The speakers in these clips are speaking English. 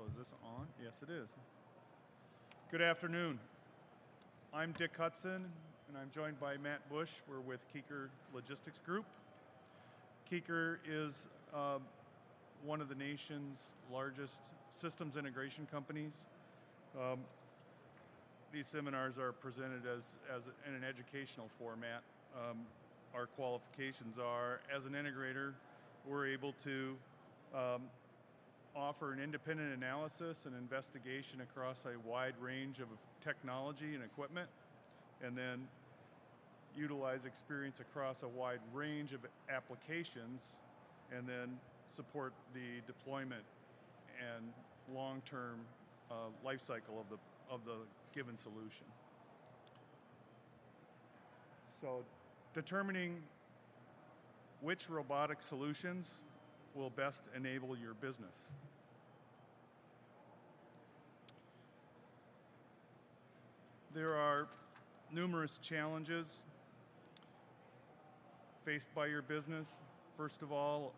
So is this on? Yes, it is. Good afternoon. I'm Dick Hudson, and I'm joined by Matt Bush. We're with Kuecker Logistics Group. Kuecker is uh, one of the nation's largest systems integration companies. Um, these seminars are presented as, as in an educational format. Um, our qualifications are as an integrator, we're able to um, offer an independent analysis and investigation across a wide range of technology and equipment, and then utilize experience across a wide range of applications, and then support the deployment and long-term uh, life cycle of the of the given solution. So, determining which robotic solutions will best enable your business. There are numerous challenges faced by your business. First of all,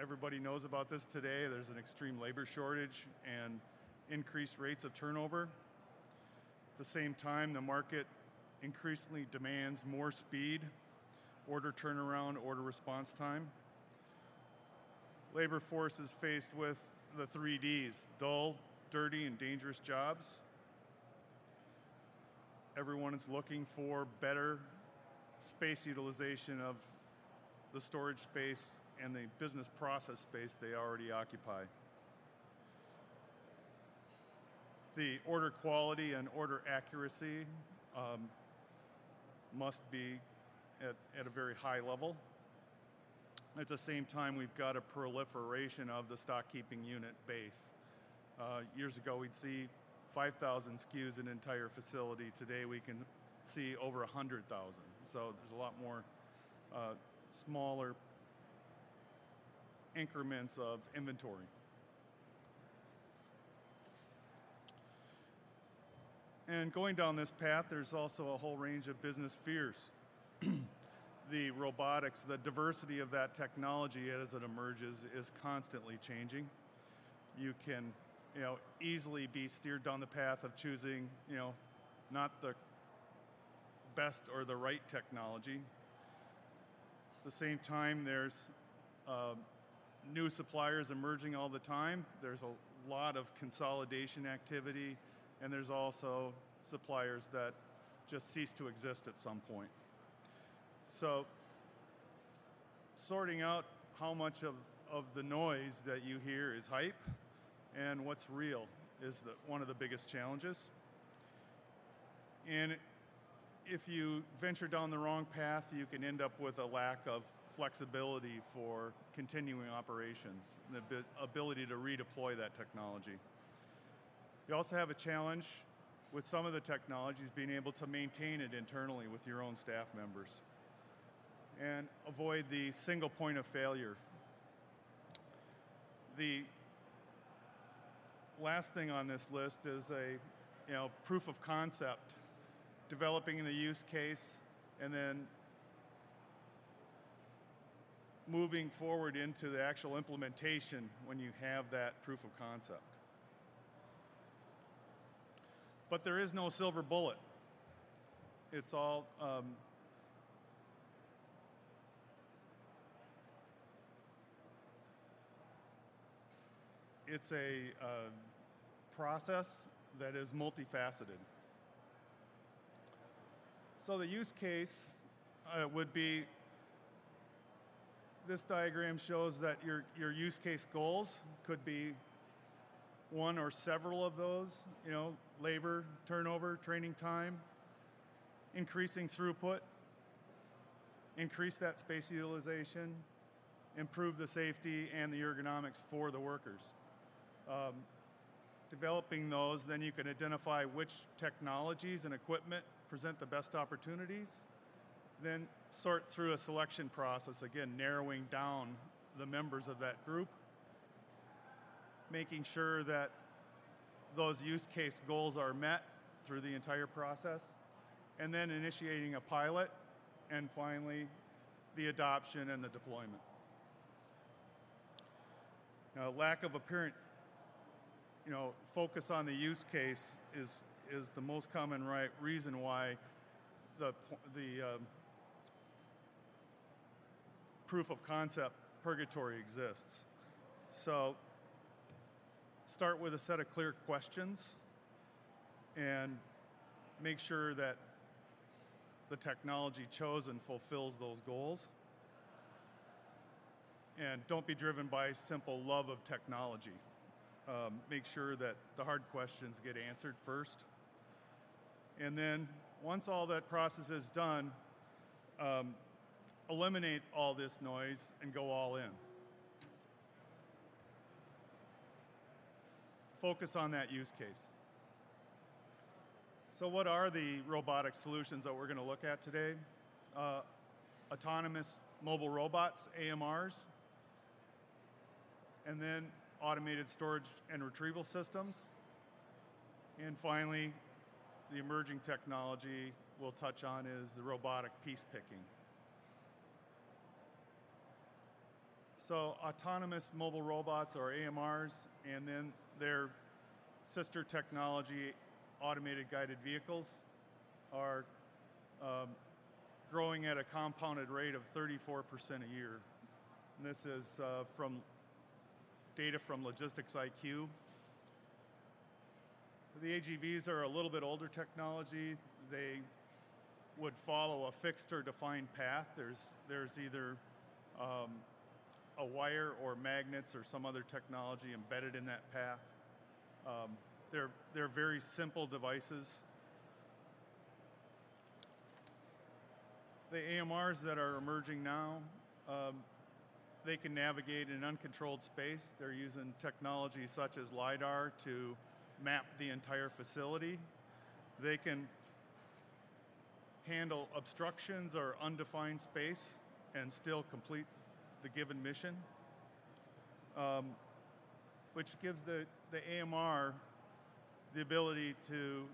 everybody knows about this today. There's an extreme labor shortage and increased rates of turnover. At the same time, the market increasingly demands more speed, order turnaround, order response time labor force is faced with the three Ds dull, dirty, and dangerous jobs. Everyone is looking for better space utilization of the storage space and the business process space they already occupy. The order quality and order accuracy um, must be at, at a very high level. At the same time, we've got a proliferation of the stock keeping unit base. Uh, years ago, we'd see 5,000 SKUs in an entire facility. Today, we can see over 100,000. So there's a lot more uh, smaller increments of inventory. And going down this path, there's also a whole range of business fears. the robotics, the diversity of that technology as it emerges is constantly changing. You can, you know, easily be steered down the path of choosing, you know, not the best or the right technology. At the same time, there's uh, new suppliers emerging all the time. There's a lot of consolidation activity, and there's also suppliers that just cease to exist at some point. So, sorting out how much of, of the noise that you hear is hype and what's real is the, one of the biggest challenges. And if you venture down the wrong path, you can end up with a lack of flexibility for continuing operations, the ability to redeploy that technology. You also have a challenge with some of the technologies being able to maintain it internally with your own staff members and avoid the single point of failure. The last thing on this list is a you know, proof of concept, developing the use case, and then moving forward into the actual implementation when you have that proof of concept. But there is no silver bullet. It's all um, it's a uh, process that is multifaceted. So the use case uh, would be this diagram shows that your, your use case goals could be one or several of those, you know, labor, turnover, training time, increasing throughput, increase that space utilization, improve the safety and the ergonomics for the workers um, developing those, then you can identify which technologies and equipment present the best opportunities. Then sort through a selection process, again, narrowing down the members of that group, making sure that those use case goals are met through the entire process, and then initiating a pilot, and finally, the adoption and the deployment. Now, lack of apparent you know, focus on the use case is is the most common right reason why the the um, proof of concept purgatory exists. So start with a set of clear questions and make sure that the technology chosen fulfills those goals. And don't be driven by simple love of technology. Um, make sure that the hard questions get answered first. And then, once all that process is done, um, eliminate all this noise and go all in. Focus on that use case. So, what are the robotic solutions that we're going to look at today? Uh, autonomous mobile robots, AMRs, and then automated storage and retrieval systems. And finally, the emerging technology we'll touch on is the robotic piece picking. So, autonomous mobile robots or AMRs, and then their sister technology, automated guided vehicles, are um, growing at a compounded rate of 34% a year. And this is uh, from data from Logistics IQ. The AGVs are a little bit older technology. They would follow a fixed or defined path. There's, there's either um, a wire or magnets or some other technology embedded in that path. Um, they're, they're very simple devices. The AMRs that are emerging now, um, they can navigate in uncontrolled space. They're using technology such as LIDAR to map the entire facility. They can handle obstructions or undefined space and still complete the given mission, um, which gives the, the AMR the ability to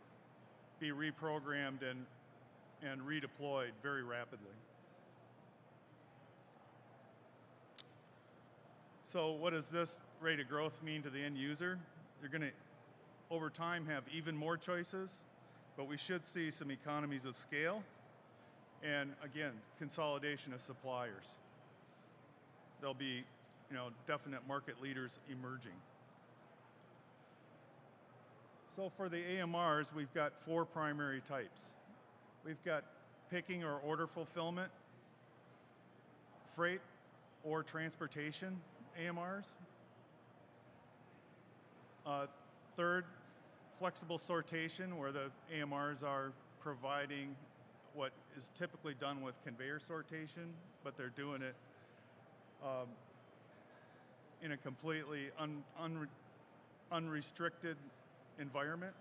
be reprogrammed and, and redeployed very rapidly. So, what does this rate of growth mean to the end user? You're going to, over time, have even more choices, but we should see some economies of scale and, again, consolidation of suppliers. There'll be, you know, definite market leaders emerging. So, for the AMRs, we've got four primary types. We've got picking or order fulfillment, freight or transportation, AMRs. Uh, third, flexible sortation, where the AMRs are providing what is typically done with conveyor sortation, but they're doing it um, in a completely un, un, unrestricted environment.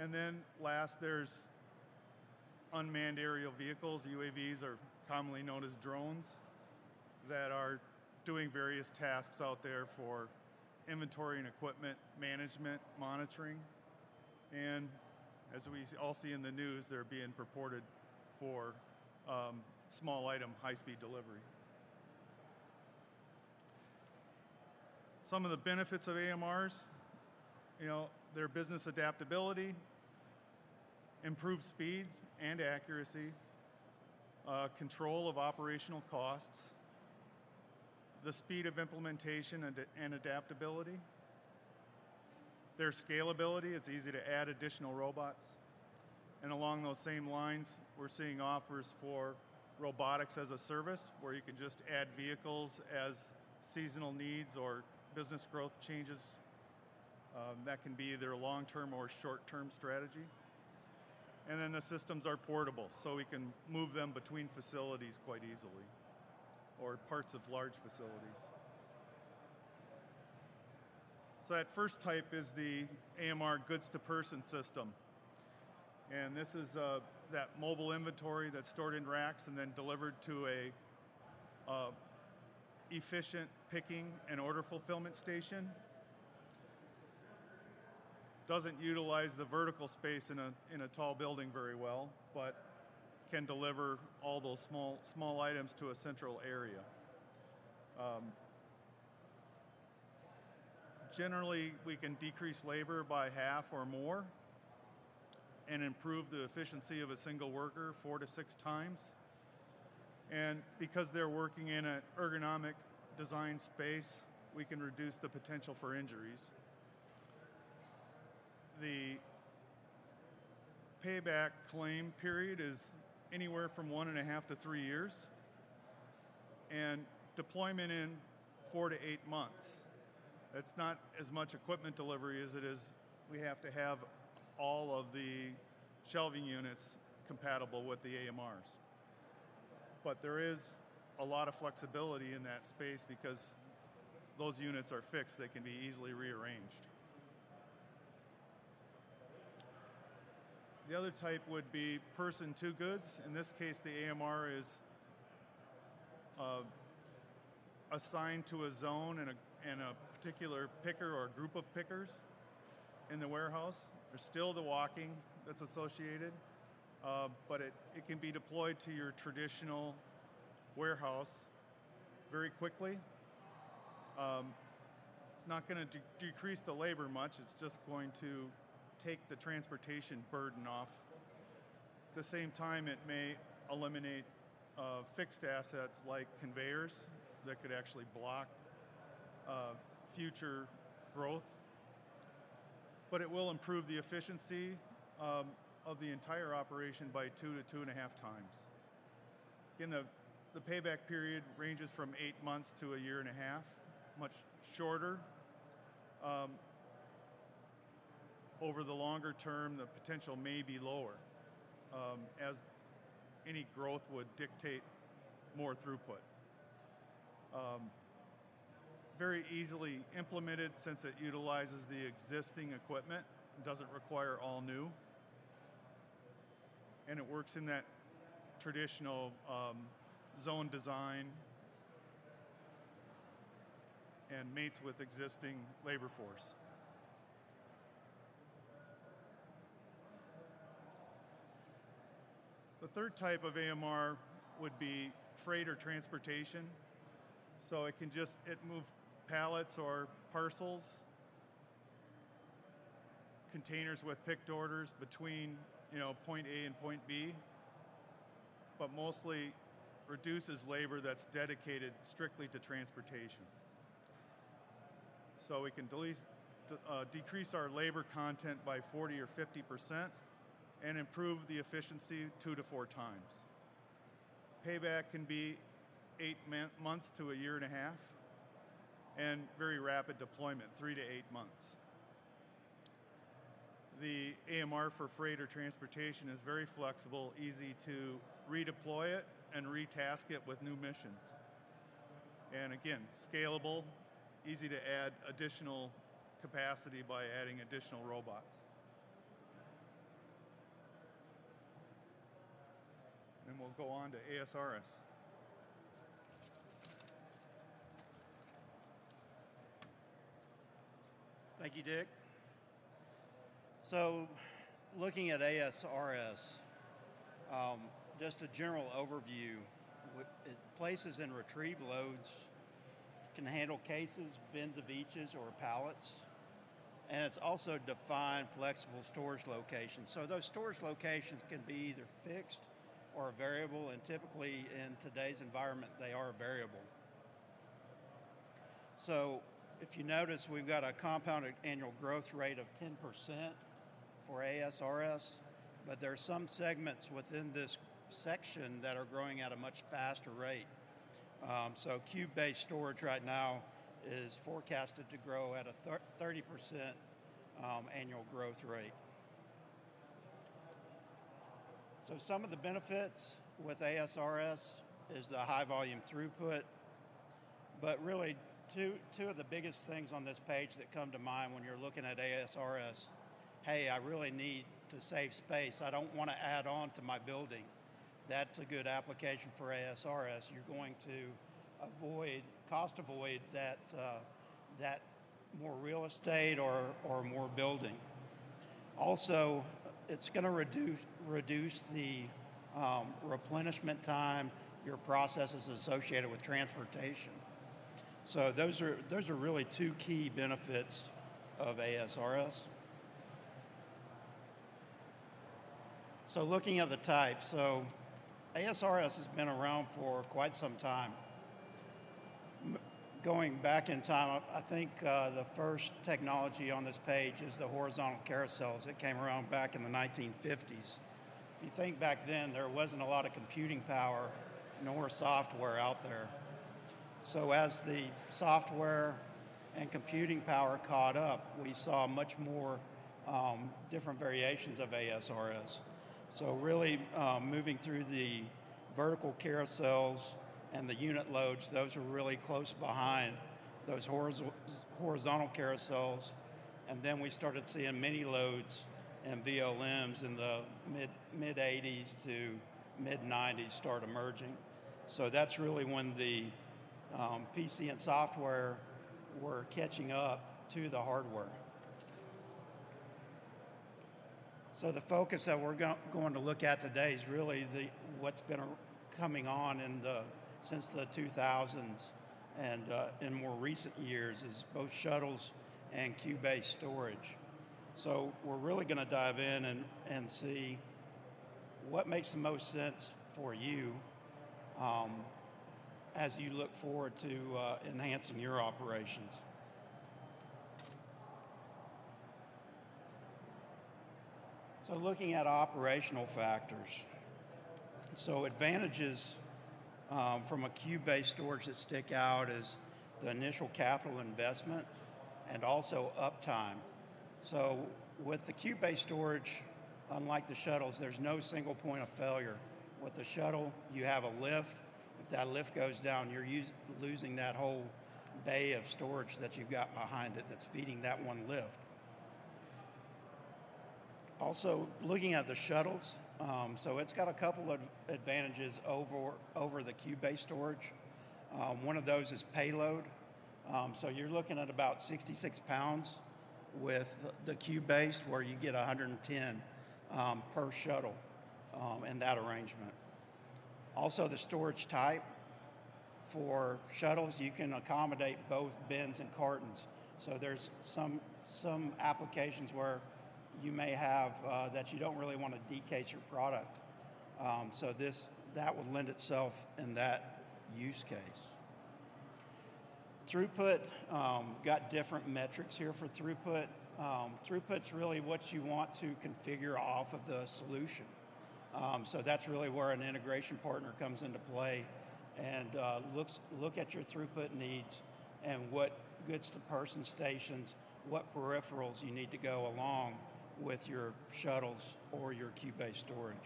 And then last, there's unmanned aerial vehicles. UAVs are commonly known as drones that are doing various tasks out there for inventory and equipment management, monitoring, and as we all see in the news, they're being purported for um, small item high speed delivery. Some of the benefits of AMRs, you know, their business adaptability, improved speed and accuracy, uh, control of operational costs, the speed of implementation and, and adaptability, their scalability, it's easy to add additional robots. And along those same lines, we're seeing offers for robotics as a service where you can just add vehicles as seasonal needs or business growth changes. Um, that can be either a long term or short term strategy. And then the systems are portable, so we can move them between facilities quite easily or parts of large facilities. So that first type is the AMR goods to person system. And this is uh, that mobile inventory that's stored in racks and then delivered to a uh, efficient picking and order fulfillment station. Doesn't utilize the vertical space in a, in a tall building very well, but can deliver all those small, small items to a central area. Um, generally, we can decrease labor by half or more and improve the efficiency of a single worker four to six times. And because they're working in an ergonomic design space, we can reduce the potential for injuries. The payback claim period is anywhere from one and a half to three years, and deployment in four to eight months. That's not as much equipment delivery as it is we have to have all of the shelving units compatible with the AMRs. But there is a lot of flexibility in that space because those units are fixed, they can be easily rearranged. The other type would be person to goods. In this case, the AMR is uh, assigned to a zone and a, and a particular picker or group of pickers in the warehouse. There's still the walking that's associated, uh, but it, it can be deployed to your traditional warehouse very quickly. Um, it's not going to de- decrease the labor much, it's just going to take the transportation burden off. At the same time, it may eliminate uh, fixed assets like conveyors that could actually block uh, future growth. But it will improve the efficiency um, of the entire operation by two to two and a half times. Again, the, the payback period ranges from eight months to a year and a half, much shorter. Um, over the longer term, the potential may be lower um, as any growth would dictate more throughput. Um, very easily implemented since it utilizes the existing equipment, doesn't require all new, and it works in that traditional um, zone design and mates with existing labor force. The third type of AMR would be freight or transportation. So it can just it move pallets or parcels, containers with picked orders between you know point A and point B, but mostly reduces labor that's dedicated strictly to transportation. So we can uh, decrease our labor content by 40 or 50 percent and improve the efficiency two to four times. Payback can be eight months to a year and a half, and very rapid deployment, three to eight months. The AMR for freight or transportation is very flexible, easy to redeploy it and retask it with new missions. And again, scalable, easy to add additional capacity by adding additional robots. We'll go on to ASRS. Thank you, Dick. So, looking at ASRS, um, just a general overview. It places and retrieve loads, can handle cases, bins of eaches, or pallets. And it's also defined flexible storage locations. So those storage locations can be either fixed or variable, and typically in today's environment, they are variable. So if you notice, we've got a compounded annual growth rate of 10% for ASRS, but there are some segments within this section that are growing at a much faster rate. Um, so cube-based storage right now is forecasted to grow at a 30% um, annual growth rate. So some of the benefits with ASRS is the high volume throughput, but really two, two of the biggest things on this page that come to mind when you're looking at ASRS, hey, I really need to save space. I don't want to add on to my building. That's a good application for ASRS. You're going to avoid, cost avoid that, uh, that more real estate or, or more building. Also, it's going to reduce, reduce the um, replenishment time, your processes associated with transportation. So those are those are really two key benefits of ASRS. So looking at the type, so ASRS has been around for quite some time. Going back in time, I think uh, the first technology on this page is the horizontal carousels that came around back in the 1950s. If you think back then, there wasn't a lot of computing power nor software out there. So as the software and computing power caught up, we saw much more um, different variations of ASRS. So really um, moving through the vertical carousels and the unit loads, those are really close behind those horizontal carousels. And then we started seeing mini loads and VLMs in the mid, mid 80s to mid 90s start emerging. So that's really when the um, PC and software were catching up to the hardware. So the focus that we're go- going to look at today is really the what's been coming on in the since the 2000s and uh, in more recent years is both shuttles and cube-based storage. So we're really going to dive in and, and see what makes the most sense for you um, as you look forward to uh, enhancing your operations. So, looking at operational factors. So, advantages um, from a cube-based storage that stick out is the initial capital investment and also uptime. So, with the cube-based storage, unlike the shuttles, there's no single point of failure. With the shuttle, you have a lift. If that lift goes down, you're use, losing that whole bay of storage that you've got behind it that's feeding that one lift. Also, looking at the shuttles, um, so it's got a couple of advantages over over the cube-based storage. Um, one of those is payload. Um, so you're looking at about 66 pounds with the cube-based, where you get 110 um, per shuttle um, in that arrangement. Also, the storage type for shuttles, you can accommodate both bins and cartons. So there's some some applications where you may have uh, that you don't really want to decase your product. Um, so this that would lend itself in that use case. Throughput um, got different metrics here for throughput. Um, throughput's really what you want to configure off of the solution. Um, so that's really where an integration partner comes into play and uh, looks look at your throughput needs and what goods to person stations, what peripherals you need to go along with your shuttles or your cube-based storage.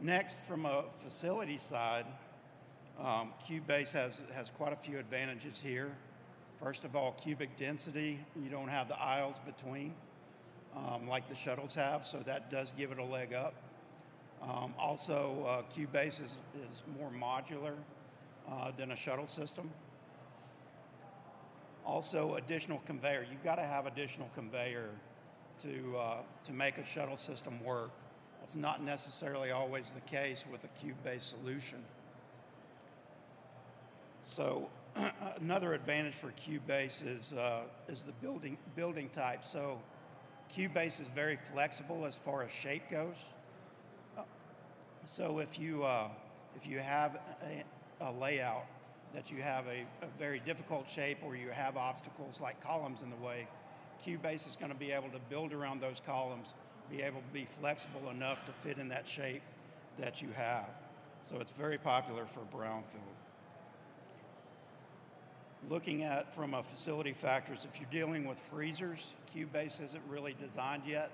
Next, from a facility side, um, Cubase has, has quite a few advantages here. First of all, cubic density, you don't have the aisles between um, like the shuttles have, so that does give it a leg up. Um, also, uh, Cubase is, is more modular uh, than a shuttle system. Also, additional conveyor. You've got to have additional conveyor to, uh, to make a shuttle system work. That's not necessarily always the case with a cube-based solution. So another advantage for Cubase is, uh, is the building, building type. So Cubase is very flexible as far as shape goes. So if you, uh, if you have a, a layout that you have a, a, very difficult shape or you have obstacles like columns in the way, Cubase is going to be able to build around those columns, be able to be flexible enough to fit in that shape that you have. So it's very popular for brownfield. Looking at from a facility factors, if you're dealing with freezers, Cubase isn't really designed yet,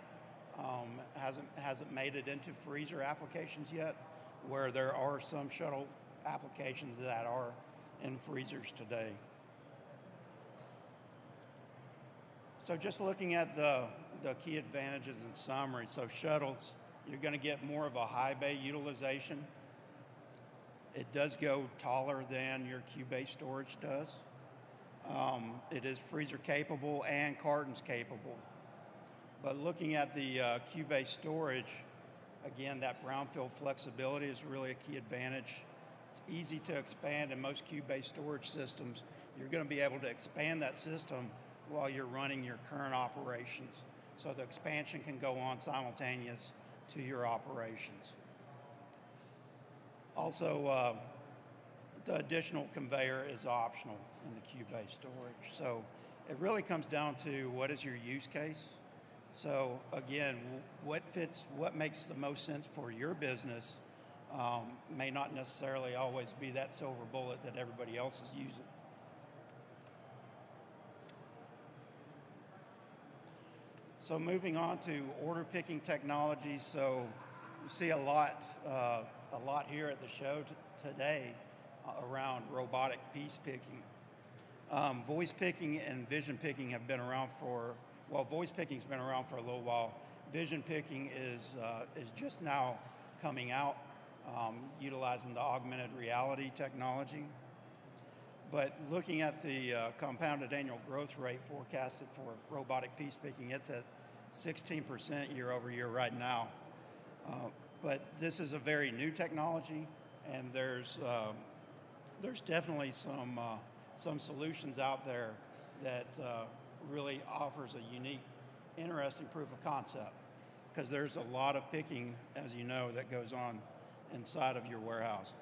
um, hasn't hasn't made it into freezer applications yet, where there are some shuttle applications that are in freezers today. So just looking at the, the key advantages in summary, so shuttles, you're going to get more of a high bay utilization. It does go taller than your cube-based storage does. Um, it is freezer capable and cartons capable. But looking at the uh, cube-based storage, again, that brownfield flexibility is really a key advantage It's easy to expand in most cube-based storage systems. You're going to be able to expand that system while you're running your current operations. So the expansion can go on simultaneous to your operations. Also, uh, the additional conveyor is optional in the cube-based storage. So it really comes down to what is your use case. So again, what fits, what makes the most sense for your business um, may not necessarily always be that silver bullet that everybody else is using. So moving on to order picking technology. So you see a lot, uh, a lot here at the show t- today uh, around robotic piece picking. Um, voice picking and vision picking have been around for well, voice picking's been around for a little while. Vision picking is uh, is just now coming out, um, utilizing the augmented reality technology. But looking at the uh, compounded annual growth rate forecasted for robotic piece picking, it's at 16% year over year right now. Uh, but this is a very new technology, and there's um, there's definitely some uh, some solutions out there that uh, really offers a unique, interesting proof of concept because there's a lot of picking, as you know, that goes on inside of your warehouse.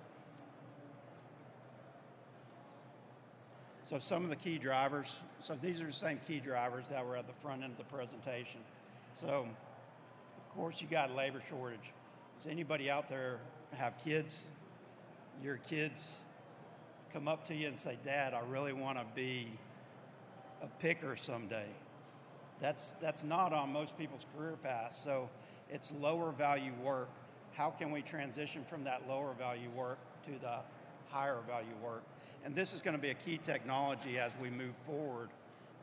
So some of the key drivers, so these are the same key drivers that were at the front end of the presentation. So of course you got labor shortage. Does anybody out there have kids? Your kids come up to you and say, Dad, I really want to be a picker someday. That's, that's not on most people's career paths. So it's lower value work. How can we transition from that lower value work to the higher value work? And this is going to be a key technology as we move forward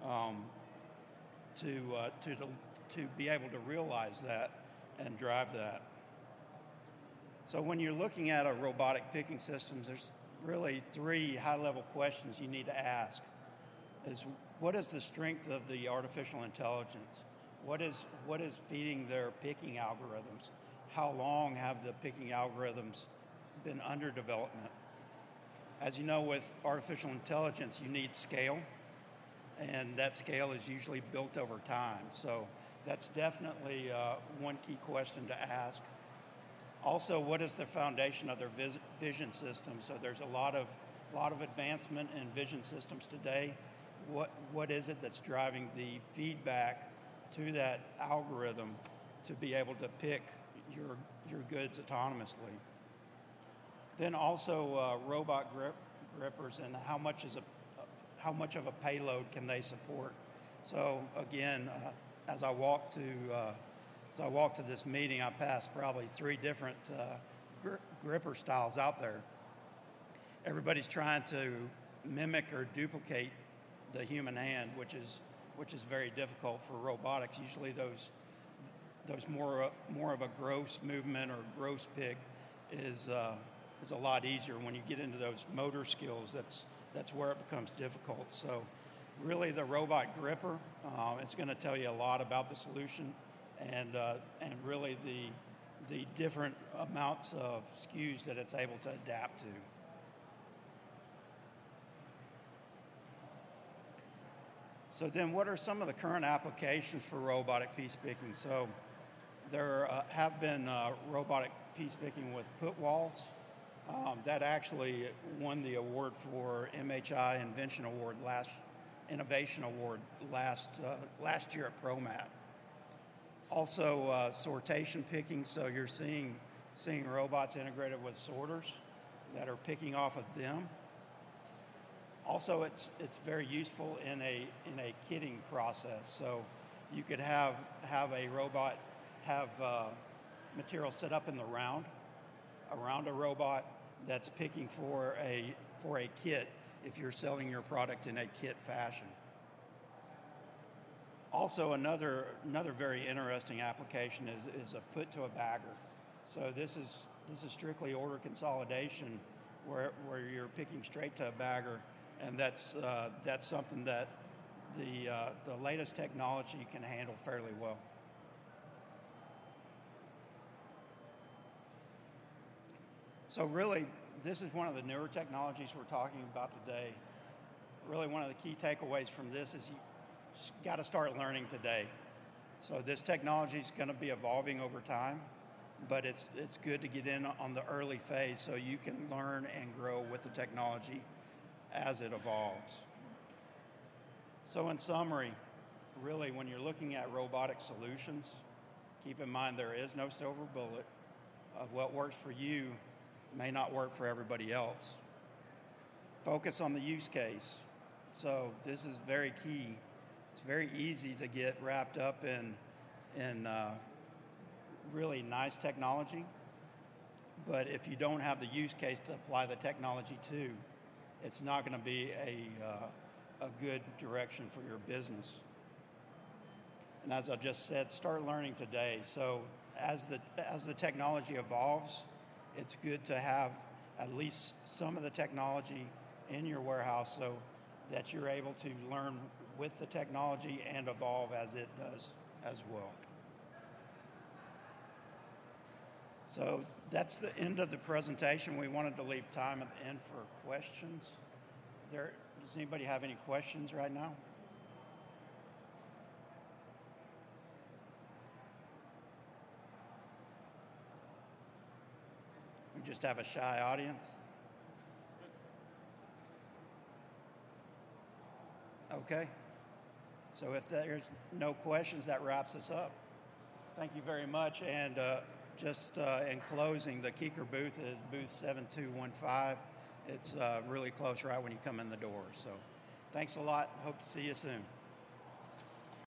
um, to, uh, to, to, to be able to realize that and drive that. So when you're looking at a robotic picking system, there's really three high-level questions you need to ask. Is what is the strength of the artificial intelligence? What is, what is feeding their picking algorithms? How long have the picking algorithms been under development? As you know, with artificial intelligence, you need scale, and that scale is usually built over time. So that's definitely uh, one key question to ask. Also, what is the foundation of their vis- vision system? So there's a lot of, lot of advancement in vision systems today what what is it that's driving the feedback to that algorithm to be able to pick your your goods autonomously. Then also uh, robot grip, grippers and how much is a how much of a payload can they support? So again, uh, as I walk to uh, as I walk to this meeting, I passed probably three different uh, gri- gripper styles out there. Everybody's trying to mimic or duplicate the human hand, which is which is very difficult for robotics. Usually, those those more more of a gross movement or gross pick is uh, is a lot easier. When you get into those motor skills, that's that's where it becomes difficult. So, really, the robot gripper uh, is going to tell you a lot about the solution, and uh, and really the the different amounts of SKUs that it's able to adapt to. So then what are some of the current applications for robotic piece picking? So there uh, have been uh, robotic piece picking with put walls. Um, that actually won the award for MHI Invention Award last Innovation Award last uh, last year at ProMat. Also uh, sortation picking, so you're seeing seeing robots integrated with sorters that are picking off of them. Also, it's it's very useful in a in a kitting process. So you could have have a robot have uh, material set up in the round around a robot that's picking for a for a kit if you're selling your product in a kit fashion. Also, another another very interesting application is, is a put to a bagger. So this is this is strictly order consolidation, where where you're picking straight to a bagger and that's uh, that's something that the uh, the latest technology can handle fairly well. So really, this is one of the newer technologies we're talking about today. Really, one of the key takeaways from this is you got to start learning today. So this technology is going to be evolving over time, but it's it's good to get in on the early phase so you can learn and grow with the technology as it evolves. So in summary, really when you're looking at robotic solutions, keep in mind there is no silver bullet. Of what works for you may not work for everybody else. Focus on the use case. So this is very key. It's very easy to get wrapped up in in uh, really nice technology, but if you don't have the use case to apply the technology to, it's not going to be a uh, a good direction for your business. And as I just said, start learning today. So as the as the technology evolves, it's good to have at least some of the technology in your warehouse so that you're able to learn with the technology and evolve as it does as well. So that's the end of the presentation. We wanted to leave time at the end for questions. There, does anybody have any questions right now? Just have a shy audience. Okay. So if there's no questions, that wraps us up. Thank you very much. And uh, just uh, in closing, the Kuecker booth is booth 7215. It's uh, really close right when you come in the door. So thanks a lot. Hope to see you soon.